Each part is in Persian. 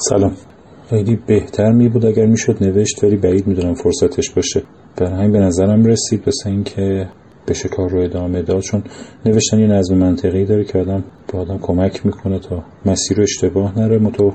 سلام. خیلی بهتر می بود اگر می‌شد نوشت ولی بعید می‌دونم فرصتش باشه. برای همین به نظرم رسید مثل اینکه بشه کار رو ادامه داد چون نوشتن یه نظم منطقی داره که آدم به آدم کمک می‌کنه تا مسیر رو اشتباه نره. متو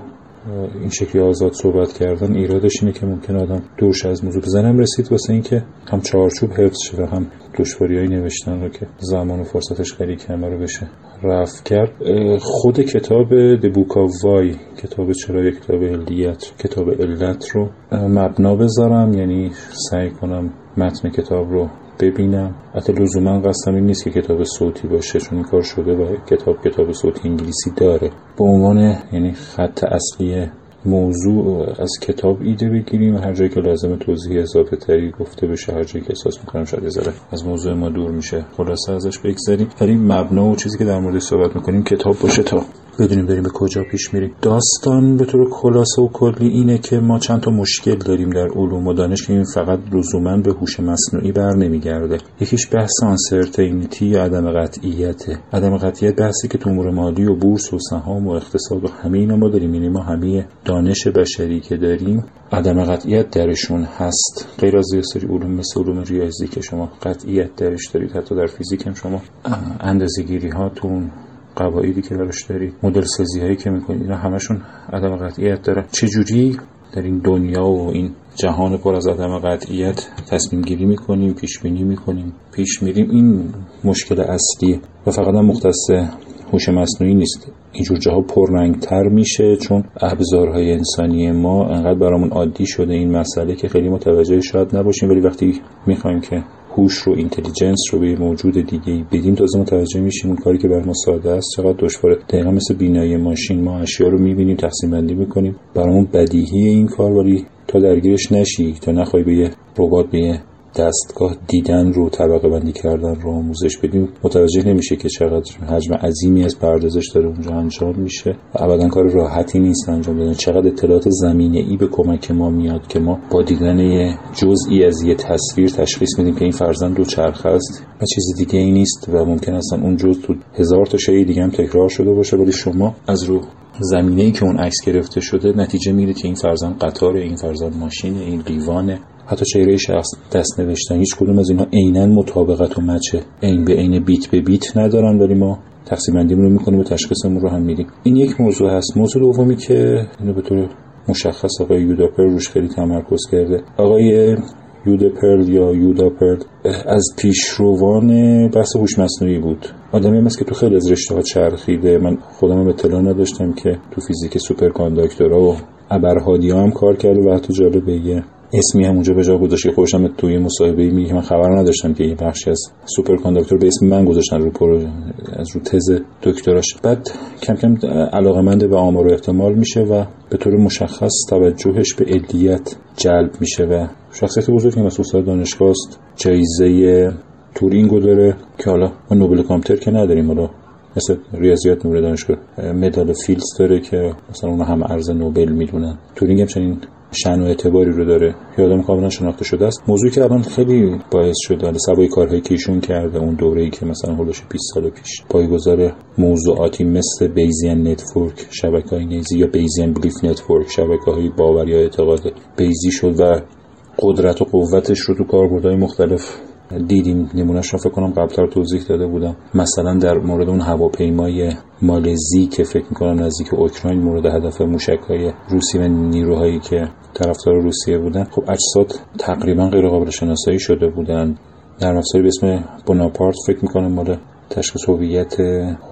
این شکلی آزاد صحبت کردن ایرادش اینه که ممکن آدم دورش از موضوع بزنم. رسید واسه اینکه هم چارچوب حفظ شه و هم دشواری های نوشتن رو که زمان و فرصتش خیلی کمه رو بشه رفت کرد. خود کتاب دبوکا وای کتاب چرا یک کتاب علیت کتاب علت رو مبنا بذارم. یعنی سعی کنم متن کتاب رو ببینم. حتی لزوما قصدم این نیست که کتاب صوتی باشه چون این کار شده و کتاب کتاب صوتی انگلیسی داره. به عنوان یعنی خط اصلی موضوع از کتاب ایده بگیریم. و هر جایی که لازم توضیح اضافه تری گفته بشه هر جایی که احساس می‌کنم شاید ذره از موضوع ما دور میشه. خلاصه ازش بگذریم. ولی مبنا و چیزی که در مورد صحبت می‌کنیم کتاب باشه تا. بدونیم داریم به کجا پیش میریم. داستان به طور خلاصه و کلی اینه که ما چند تا مشکل داریم در علوم و دانش که این فقط لزوما به هوش مصنوعی بر نمیگرده. یکیش بحث آنسرتینیتی یا عدم قطعیته عدم قطعیت بحثی که تو امور مالی و بورس و سهام و اقتصاد و همه اینا ما داریم. یعنی ما همه دانش بشری که داریم عدم قطعیت درشون هست. غیر از یه سری علوم مثل علوم ریاضی که شما قطعیت درش دارید حتی در فیزیک هم شما اندازه‌گیری هاتون قواعدی که درش داری مدل سازی هایی که می‌کنی اینا همشون عدم قطعیت داره. چجوری در این دنیا و این جهان پر از عدم قطعیت تصمیم گیری می‌کنیم پیش بینی می‌کنیم پیش میریم؟ این مشکل اصلیه و فقط هم مختص هوش مصنوعی نیست. اینجور جاها پررنگتر میشه چون ابزارهای انسانی ما انقدر برامون عادی شده این مسئله که خیلی متوجه شاید نباشیم. ولی وقتی می‌خوایم که هوش رو اینتلیجنس رو به موجود دیگه بدیم تازه متوجه میشیم اون کاری که بر ما ساده است چقدر دشواره. دقیقا مثل بینایی ماشین ما اشیا رو می‌بینیم تقسیم بندی می‌کنیم. برامون بدیهی این کار ولی تا درگیرش نشی تا نخوای به یه ربات به یه دستگاه دیدن رو طبقه بندی کردن رو آموزش بدیم. متوجه نمیشه که چقدر حجم عظیمی از پردازش داره اونجا انجام میشه و ابدا کار راحتی نیست انجام دادن چقدر اطلاعات زمینه ای به کمک ما میاد که ما با دیدن یه جزئی از یه تصویر تشخیص میدیم که این فرزند دو چرخ است و چیز دیگه ای نیست و ممکن است اون جزء تو هزار تا شی دیگه هم تکرار شده باشه. ولی شما از رو زمینه ای که اون عکس گرفته شده نتیجه می‌گیرید که این فرزند قطار این فرزند ماشین این لیوانه حتی چهره شخص دست نوشتن هیچ کدوم از اینها عینا مطابقت و مچه عین به عین بیت به بیت ندارن ولی ما تقسیم بندیمون رو می‌کنیم و تشخیصمون رو هم میدیم. این یک موضوع هست. موضوع دومی که اینو به طور مشخص آقای یوداپر روش خیلی تمرکز کرده. آقای یودپرل یا یوداپرل از پیشروان بحث هوش مصنوعی بود. آدمی مثل که تو خیلی از رشته ها چرخیده. من خودم اطلاع نداشتم که تو فیزیک superconductor ا و ابرهادی هم کار کرده و حتی جالبه یه اسمی هم اونجا به جا گذاشتی خودشم توی مصاحبه میگه که من خبر نداشتم که این بخشی از superconductor به اسم من گذاشتن رو پرل از رو تز دکتراش. بعد کم کم علاقمند به آمار و احتمال میشه و به طور مشخص توجهش به علیت جلب میشه و شخصیت بزرگی استاد دانشگاه است جایزه تورینگو داره که حالا ما نوبل کامپیوتر که نداریم. حالا مثل ریاضیات نمره دانشگاه مدال فیلدز داره که مثلا اون هم ارز نوبل می‌دونن. تورینگ هم چنین شأن و اعتباری رو داره. آدم کاملا شناخته شده است. موضوعی که الان خیلی باعث شده حالا سوای کارهایی که ایشون کرده اون دوره‌ای که مثلا حول و حوش 20 سال پیش. پایه‌گذار موضوعاتی مثل Bayesian network شبکه‌های بیزی یا Bayesian belief network شبکه‌های باور یا اعتقاد. بیزی شد و قدرت و قوتش رو تو کاربردهای مختلف دیدیم نمونهش رو فکر کنم قبلتر توضیح داده بودم. مثلا در مورد اون هواپیمای مالزی که فکر می‌کنم نزدیک اوکراین مورد هدف موشک های روسی و نیروهایی که طرفدار روسیه بودن خب اجساد تقریبا غیر قابل شناسایی شده بودن. نرم افزاری به اسم بوناپارت فکر می‌کنم مال تشخیص هویت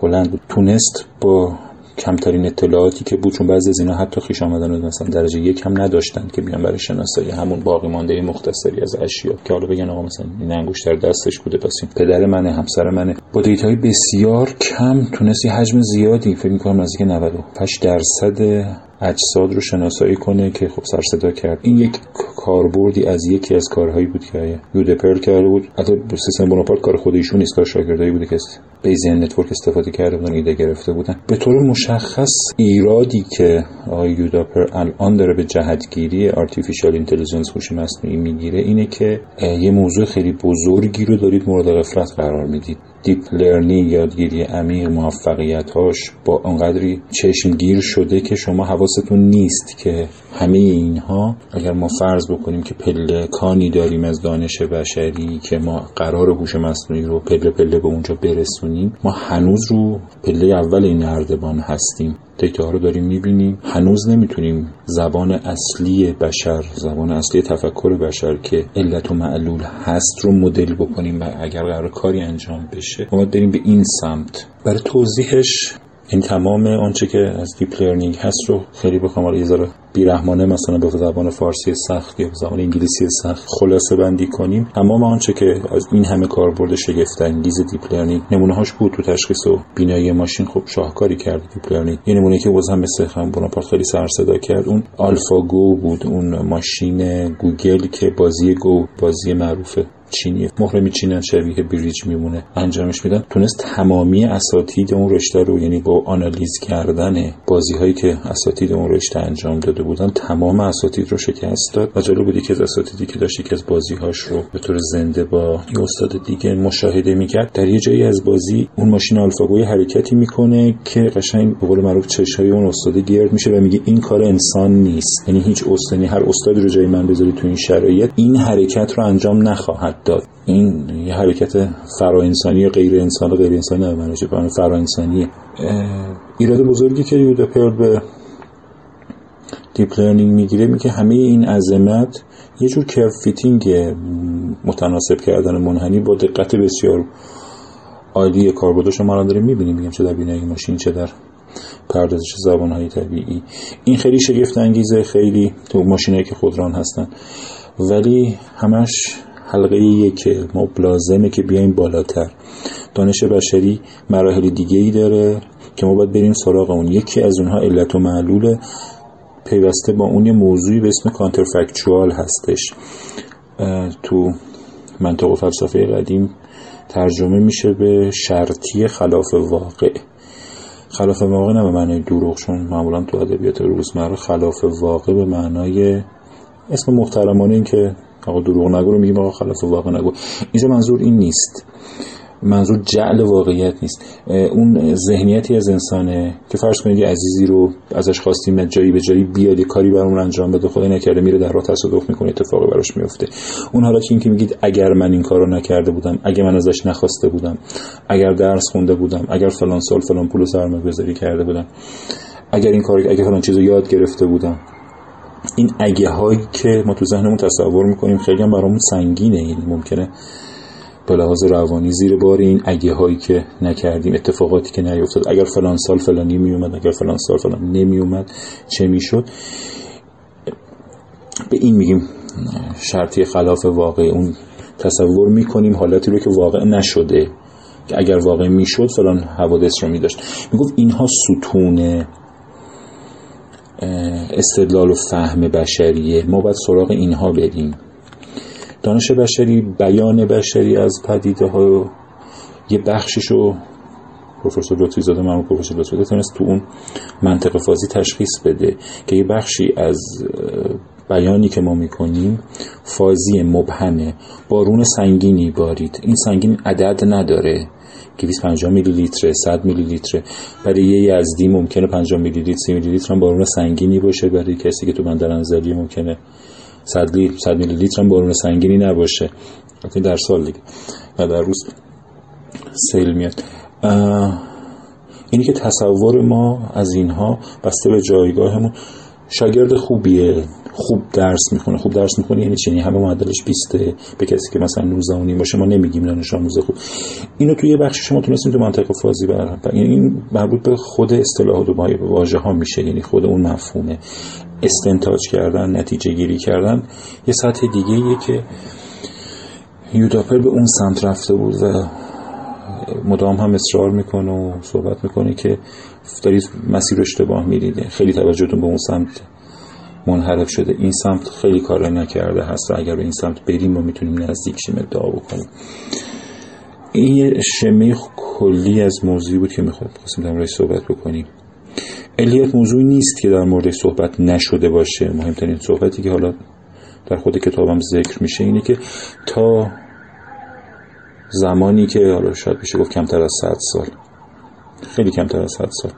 هلند تونست با کمترین اطلاعاتی که بود چون بعضی از اینا حتی خویشاوند مثلا درجه یک هم نداشتن که بیان برای شناسایی همون باقی مانده مختصری از اشیا. که حالا بگن آقا مثلا این انگشتر دستش بوده پس این پدر منه همسر منه. با data ی بسیار کم تونستی حجم زیادی فکر می‌کنم نزدیک 98 درصد اجساد رو شناسایی کنه که خب سر و صدا کرد. این یک کاربردی از یکی از کارهایی بود که یودا پرل کرده بود. البته سیستم بوناپارت کار خود ایشون نیست کار شاگردایی بوده که Bayesian network استفاده کرده بودن ایده گرفته بودن. به طور مشخص ایرادی که آقای یودا پرل الان داره به جهتگیری artificial intelligence هوش مصنوعی می‌گیره اینه که یه موضوع خیلی بزرگی رو دارید مورد غفلت قرار می‌دید. deep learning یادگیری عمیق موفقیتاش با انقدری چشمگیر شده که شما حواستون نیست که همه اینها اگر ما فرض بکنیم که پله کانی داریم از دانش بشری که ما قرار هوش مصنوعی رو پله پله به اونجا برسونیم ما هنوز رو پله اول این نردبان هستیم. دیتا رو داریم می‌بینیم. هنوز نمی‌تونیم زبان اصلی بشر زبان اصلی تفکر بشر که علت و معلول هست رو مدل بکنیم و اگر قرار کاری انجام بشه ما بریم به این سمت. برای توضیحش این تمام آنچه که از deep learning هست رو خیلی بخوام حالا یه ذره بیرحمانه مثلا به زبان فارسی سخت یا زبان انگلیسی سخت خلاصه بندی کنیم. تمام آنچه که از این همه کاربرد شگفت انگیز deep learning نمونه هاش بود تو تشخیص و بینایی ماشین. خب شاهکاری کرد deep learning یه نمونه که هم مثل هم بوناپارت خیلی سر و صدا کرد اون AlphaGo بود اون ماشین گوگل که بازی گو بازی معروفه. چینی مهره میچینن شبیه بریج میمونه انجامش میدن تونست تمامی اساتید اون رشته رو یعنی با آنالیز کردن بازی هایی که اساتید اون رشته انجام داده بودن تمام اساتید رو شکست داد و جالب بودی که از اساتیدی که داشت که از بازی هاش رو به طور زنده با یه استاد دیگه مشاهده می‌کرد. در یه جایی از بازی اون ماشین AlphaGo ی حرکتی می‌کنه که قشنگ به قول معروف چشای اون استاد گرد میشه و میگه این کار انسان نیست. یعنی هیچ استادی هر استادی رو جای من بذاری تو این شرایط این حرکت رو انجام نخواهد داد این یه حرکت فرا انسانی غیر انسان غیر انسانی نه فرا انسانی ایراد بزرگی که یودا پرل به deep learning می‌گیره میگه همه این عظمت یه جور curve fitting متناسب کردن منحنی با دقت بسیار عالی کاربردش شما الان داریم می‌بینیم میگم چه در بینایی ماشین چه در پردازش زبان های طبیعی. این خیلی شگفت انگیزه خیلی تو ماشینایی که خودران هستن. ولی همش حلقه که ما لازمه که بیایم بالاتر. دانش بشری مراحل دیگه ای داره که ما باید بریم سراغ اون. یکی از اونها علت و معلول پیوسته با اون یه موضوعی به اسم کانترفکچوال هستش. تو منطق و فلسفه قدیم ترجمه میشه به شرطی خلاف واقع. خلاف واقع نه به معنای دروغ چون معمولا تو ادبیات روزمره خلاف واقع به معنای اسم محترمانه این که آقا دروغ نگو رو میگیم آقا خلاف واقع نگو. اینجا منظور این نیست. منظور جعل واقعیت نیست. اون ذهنیتی از انسانه که فرض کنید یه عزیزی رو ازش خواستیم جایی به جایی بیاد یه کاری برامون انجام بده خدای نکرده میره در راه تصادف می‌کنه اتفاقی براش میفته اون حالا که این که میگید اگر من این کارو نکرده بودم اگر من ازش نخواسته بودم اگر درس خونده بودم اگر فلان سال فلان پول سرمایه گذاری کرده بودم اگر این کار اگر فلان چیزو یاد گرفته بودم این اگه هایی که ما تو ذهنمون تصور می‌کنیم خیلی هم برامون سنگینه. یعنی ممکنه به لحاظ روانی زیر بار این اگه هایی که نکردیم اتفاقاتی که نیفتاد اگر فلان سال فلانی می اومد اگر فلان سال فلان نمی اومد چه می‌شد؟ به این میگیم شرطی خلاف واقع. اون تصور می‌کنیم حالتی رو که واقع نشده که اگر واقع می‌شد فلان حوادث رو میداشت. می‌گفت اینها ستون استدلال و فهم بشریه. ما باید سراغ اینها بریم. دانش بشری بیان بشری از پدیده ها یه بخششو پروفسور لطفی زاده من پروفسور لطفی تونست تو اون منطق فازی تشخیص بده که یه بخشی از بیانی که ما می‌کنیم فازی مبهمه. بارون سنگینی بارید. این سنگین عدد نداره. 250 میلی لیتر 100 میلی لیتر برای یه یزدی ممکنه 50 میلی لیتر 30 میلی لیتر هم بارون سنگینی باشه. برای کسی که تو بندر انزلی ممکنه 100 لیتر 100 میلی لیتر هم بارون سنگینی نباشه. در سال دیگه. و در روز سیل میاد. اینی که تصور ما از اینها بسته به جایگاهمون شاگرد خوبیه خوب درس می‌خونه. خوب درس می‌خونه یعنی چی؟ یعنی همه معدلش 20 به کسی که مثلا 19 و نیم باشه. ما نمیگیم دانش آموز خوب. اینو توی بخش شما تونستیم تو منطق فازی بر یعنی این مربوط به خود اصطلاحات و واژه ها میشه. یعنی خود اون مفهومه. استنتاج کردن نتیجه گیری کردن. یه سطح دیگه ایه که یوداپر به اون سمت رفته بود و مدام هم اصرار می‌کنه و صحبت می‌کنه که دارید مسیر اشتباه میرید خیلی توجهتون به اون سمت منحرف شده. این سمت خیلی کار نکرده هست و اگر به این سمت بریم ما می‌تونیم نزدیک شیم ادعا بکنیم. این یه کلی از موضوعی بود که می‌خواد خواستیم در صحبت بکنیم. الیت موضوعی نیست که در مورد صحبت نشده باشه. مهمترین صحبتی که حالا در خود کتابم ذکر میشه اینه که تا زمانی که حالا شاید بشه گفت کمتر از 100 سال. خیلی کمتر از 100 سال.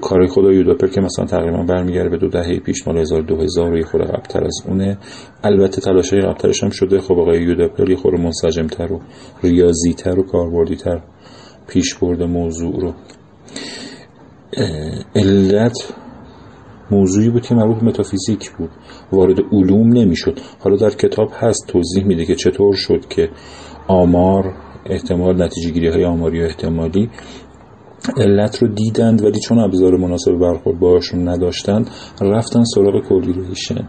کار خدا یوداپر که مثلا تقریبا برمیگرده به دو دهه پیش مال 2000 یه خورده قبلتر از اونه. البته تلاشای قبلترش هم شده. خب آقای یوداپر یه خورده منسجمتر و ریاضیتر و کاربردیتر پیش برده موضوع رو. علت موضوعی بود که مربوط متافیزیک بود. وارد علوم نمی‌شد. حالا در کتاب هست توضیح میده که چطور شد که آمار احتمال نتیجه گیری های آماری و احتمالی علت رو دیدند ولی چون ابزار مناسب برخورد باشون نداشتند رفتن سراغ کولیریشن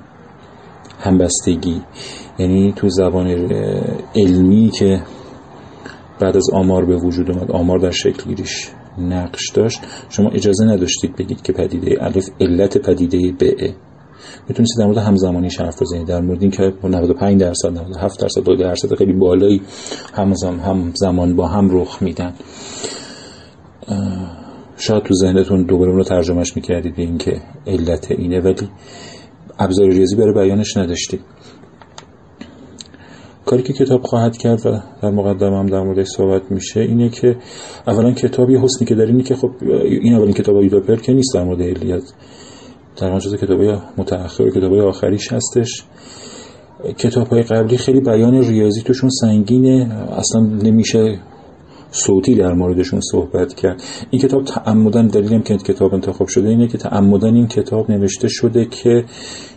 همبستگی. یعنی تو زبان علمی که بعد از آمار به وجود اومد آمار در شکل گیریش نقش داشت شما اجازه نداشتید بگید که پدیده الف علت پدیده ب می‌تونید در مورد همزمانی حرف بزنید در مورد اینکه 95 درصد 97 درصد 2 درصد خیلی بالایی هم هم با هم رخ میدن. شاید تو ذهنتون دوباره رو ترجمهش می‌کردید به اینکه علت اینه ولی ابزار ریاضی برای بیانش نداشتید کاری که کتاب خواهد کرد و در مقدمه هم در موردش صحبت میشه اینه که اولا کتاب یه حسنی که در اینه که خب این اولین کتاب ایدوپر که نیست در مورد علیت. در جز کتاب متأخر و کتاب آخریش هستش. کتاب های قبلی خیلی بیان ریاضی توشون سنگینه. اصلا نمیشه صوتی در موردشون صحبت کرد. این کتاب تعمدن دلیلم که کتاب انتخاب شده اینه که تعمدن این کتاب نوشته شده که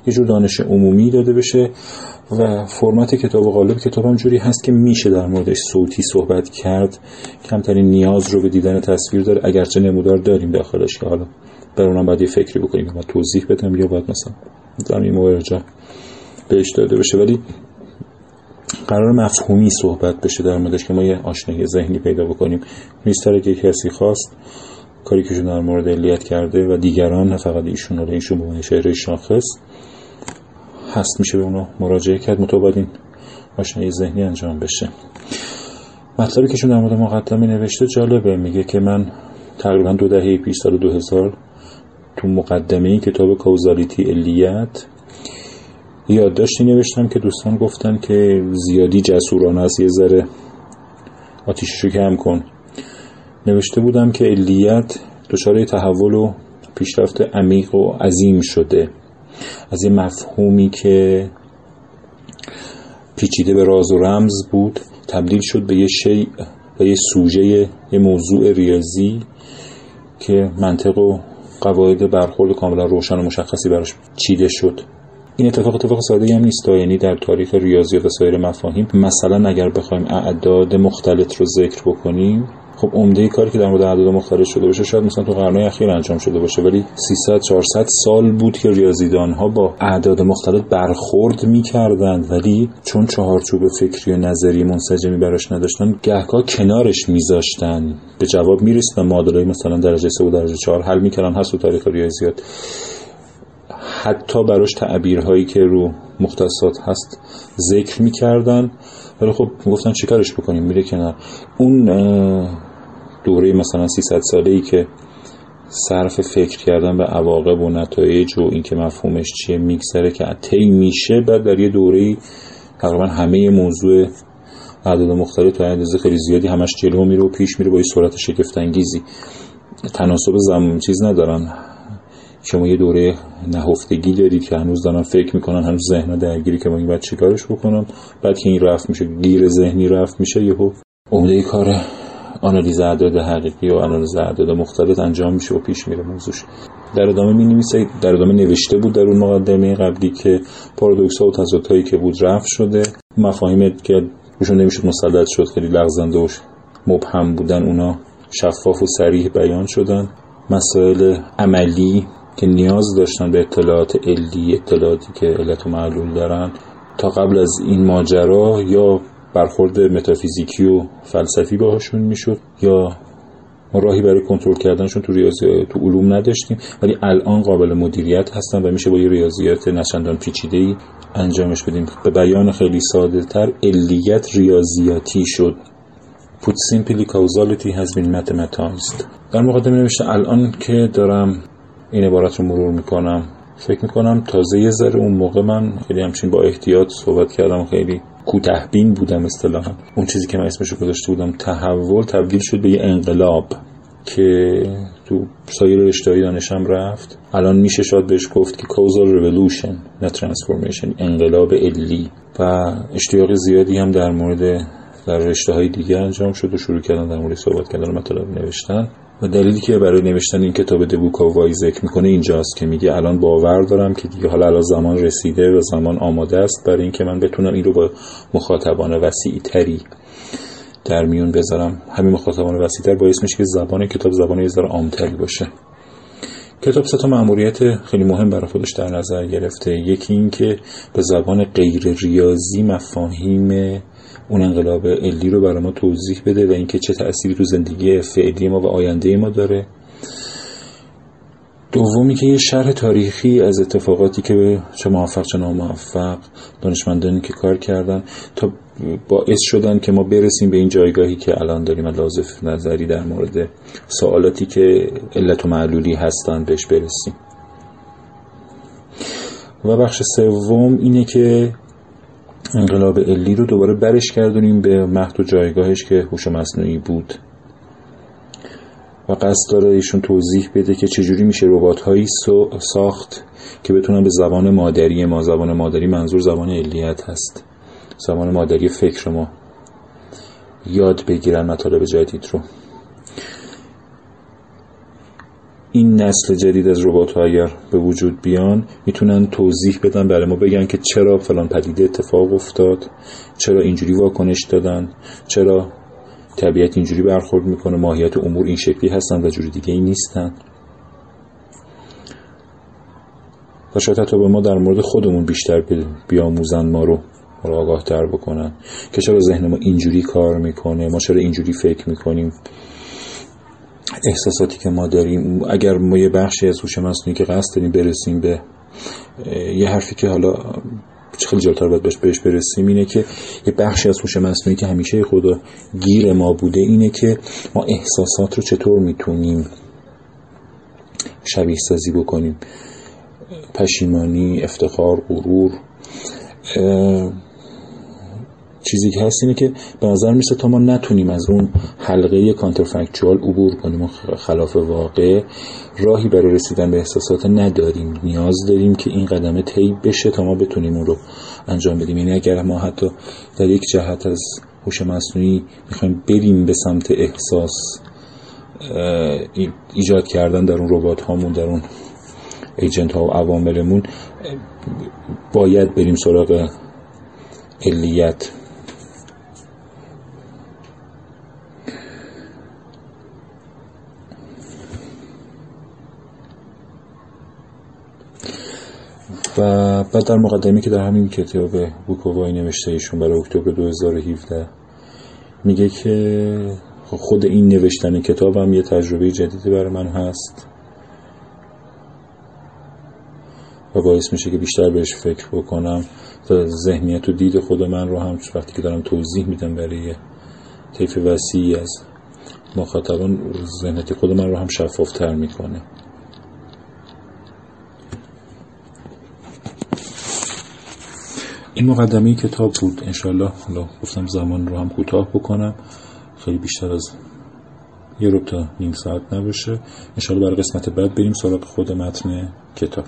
یه جور دانش عمومی داده بشه و فرمت کتاب غالب کتاب هم جوری هست که میشه در موردش صوتی صحبت کرد. کمترین نیاز رو به دیدن تصویر داره. اگرچه نمودار داریم داخلش که حالا بر اونم باید یه فکری بکنیم و توضیح بدم یا باید مثلا این مورجا بهش داده بشه. ولی قرار مفهومی صحبت بشه در موردش که ما یه آشنایی ذهنی پیدا بکنیم. نیستره که کسی خواست کاری که در مورد علیت کرده و دیگران نه فقط ایشون رو ایشون به شهر شاخص هست میشه به اونو مراجعه کرد مطابق این آشنایی ذهنی انجام بشه. مطلبی که در مورد مقدمه نوشته جالبه میگه که من تقریبا دو دهه پیش سال 2000 تو مقدمه این کتاب کوزالیتی علیت یادداشتی نوشتم که دوستان گفتن که زیادی جسورانه است یه ذره آتیششو کم کن. نوشته بودم که علیت دچار تحول و پیشرفت عمیق و عظیم شده. از یه مفهومی که پیچیده به راز و رمز بود تبدیل شد به یه شیء به یه سوژه یه موضوع ریاضی که منطق و قواعد برخورد کاملا روشن و مشخصی براش چیده شد. این اتفاق اتفاق ساده هم نیست. یعنی در تاریخ ریاضیات و سایر مفاهیم مثلا اگر بخوایم اعداد مختلط رو ذکر بکنیم خب عمده کاری که در مورد اعداد مختلط شده باشه شاید مثلا تو قرنهای اخیر انجام شده باشه ولی 300 400 سال بود که ریاضیدان ها با اعداد مختلط برخورد می‌کردند. ولی چون چهارچوب فکری و نظری منسجمی براش نداشتن گهگاه کنارش میذاشتن. به جواب می‌رسیدن معادلای مثلا درجه 3 و درجه 4 حل می‌کردن. هست تو تاریخ ریاضیات حتی براش تعبیرهایی که رو مختصات هست ذکر می‌کردن. ولی خب گفتن چیکارش بکنیم؟ میره کنار. اون دوره مثلا 300 ساله ای که صرف فکر کردن به عواقب و نتایج و اینکه مفهومش چیه میگذره که طی میشه بعد در یه دوره تقریبا همه موضوع اعداد مختلف تا اندازه خیلی زیادی همش جلو میره و پیش میره با یه سرعت شگفت انگیزی تناسب زمان چیز ندارن. شما یه دوره نهفتگی دارید که هنوز دارن فکر می‌کنن هنوز ذهن درگیری که ما این باید چیکارش بکنم بعد که این رفت میشه گیر ذهنی رفت میشه یهو عمده کار آنالیز اعداد حقیقی و آنالیز اعداد مختلف انجام میشه و پیش میره موضوعش. در ادامه می نویسه در ادامه نوشته بود در اون مقدمه قبلی که پارادوکس ها و تضادهایی که بود رفت شده. مفاهیم که روشون نمی‌شد مسلط شد خیلی لغزنده و مبهم بودن اونا شفاف و سریح بیان شدن. مسائل عملی که نیاز داشتن به اطلاعات علی اطلاعاتی که علت و معلول دارن تا قبل از این ماجرا یا برخورد متافیزیکی و فلسفی باهاشون می‌شد یا ما راهی برای کنترل کردنشون تو ریاضی تو علوم نداشتیم ولی الان قابل مدیریت هستن و میشه با یه ریاضیات نچندان پیچیده ای انجامش بدیم. به بیان خیلی ساده تر علیت ریاضیاتی شد. Put simply causality has been mathematized. در مقدمه نوشته الان که دارم این عبارت رو مرور می‌کنم فکر می‌کنم تازه یه ذره اون موقع من خیلی همچین با احتیاط صحبت کردم خیلی کوتهبین بودم اصطلاحا. اون چیزی که من اسمشو گذاشته بودم تحول تبدیل شد به یه انقلاب که تو سایر رشته دانشم رفت. الان میشه شاید بهش گفت که causal revolution نه transformation انقلاب علی. و اشتیاق زیادی هم در مورد در رشته های دیگه انجام شد و شروع کردن در مورد صحبت کردن مطالب نوشتن. و دلیلی که برای نوشتن این کتاب دبوکاوای ذکر می‌کنه اینجاست که میگه الان باور دارم که دیگه حالا الان زمان رسیده و زمان آماده است برای اینکه من بتونم این رو با مخاطبان وسیع تری در میون بذارم. همین مخاطبان وسیع تر باعث میشه که زبان کتاب زبان یه ذره عامتری باشه. کتاب سه تا خیلی مهم برای خودش در نظر گرفته. یکی این که به زبان غیر ریاضی مفاهیم اون انقلاب علی رو برای ما توضیح بده و اینکه چه تأثیری تو زندگی فعلی ما و آینده ما داره. دومی که یه شرح تاریخی از اتفاقاتی که چه موفق چه ناموفق دانشمندانی که کار کردن تا باعث شدن که ما برسیم به این جایگاهی که الان داریم لازف نظری در مورد سوالاتی که علت و معلولی هستن بهش برسیم. و بخش سوم اینه که انقلاب علی رو دوباره برش کردونیم به مهد و جایگاهش که هوش مصنوعی بود. و قصد داره ایشون توضیح بده که چجوری میشه ربات هایی ساخت که بتونن به زبان مادری ما زبان مادری منظور زبان علیت هست. زبان مادری فکر ما. یاد بگیرن مطالب جدید رو. این نسل جدید از ربات ها اگر به وجود بیان می‌تونن توضیح بدن برای ما بگن که چرا فلان پدیده اتفاق افتاد چرا اینجوری واکنش دادن چرا طبیعت اینجوری برخورد می‌کنه ماهیت امور این شکلی هستن و جوری دیگه ای نیستن. و شاید حتی به ما در مورد خودمون بیشتر بیاموزن ما رو آگاه تر بکنن. که چرا ذهن ما اینجوری کار می‌کنه؟ ما چرا اینجوری فکر می‌کنیم؟ احساساتی که ما داریم. اگر ما یه بخشی از هوش مصنوعی که قصد داریم برسیم به یه حرفی که حالا خیلی جلوتر باید بهش بهش برسیم اینه که یه بخشی از هوش مصنوعی که همیشه خدا گیر ما بوده اینه که ما احساسات رو چطور می‌تونیم شبیه سازی بکنیم؟ پشیمانی افتخار غرور چیزی که هست اینه که به نظر میسه تا ما نتونیم از اون حلقه کانترفکچوال عبور کنیم و خلاف واقع راهی برای رسیدن به احساسات نداریم. نیاز داریم که این قدمه طی بشه تا ما بتونیم اون رو انجام بدیم. یعنی اگر ما حتی در یک جهت از هوش مصنوعی می‌خوایم بریم به سمت احساس ایجاد کردن در اون ربات هامون در اون ایجنت ها و عواملمون باید بریم سراغ علیت. و بعد در مقدمی که در همین کتاب بوکووای نوشته ایشون برای اکتبر 2017 میگه که خود این نوشتن کتاب هم یه تجربه جدیدی برای من هست و باعث میشه که بیشتر بهش فکر بکنم و ذهنیت و دید خود من رو هم وقتی که دارم توضیح میدم برای طیف وسیعی از مخاطبان ذهنیت خود من رو هم شفافتر می‌کنه. این مقدمه کتاب بود. انشالله حالا گفتم زمان رو هم کوتاه بکنم. خیلی بیشتر از یه رو تا نیم ساعت نباشه. انشالله برای قسمت بعد بریم سراغ خود متن کتاب.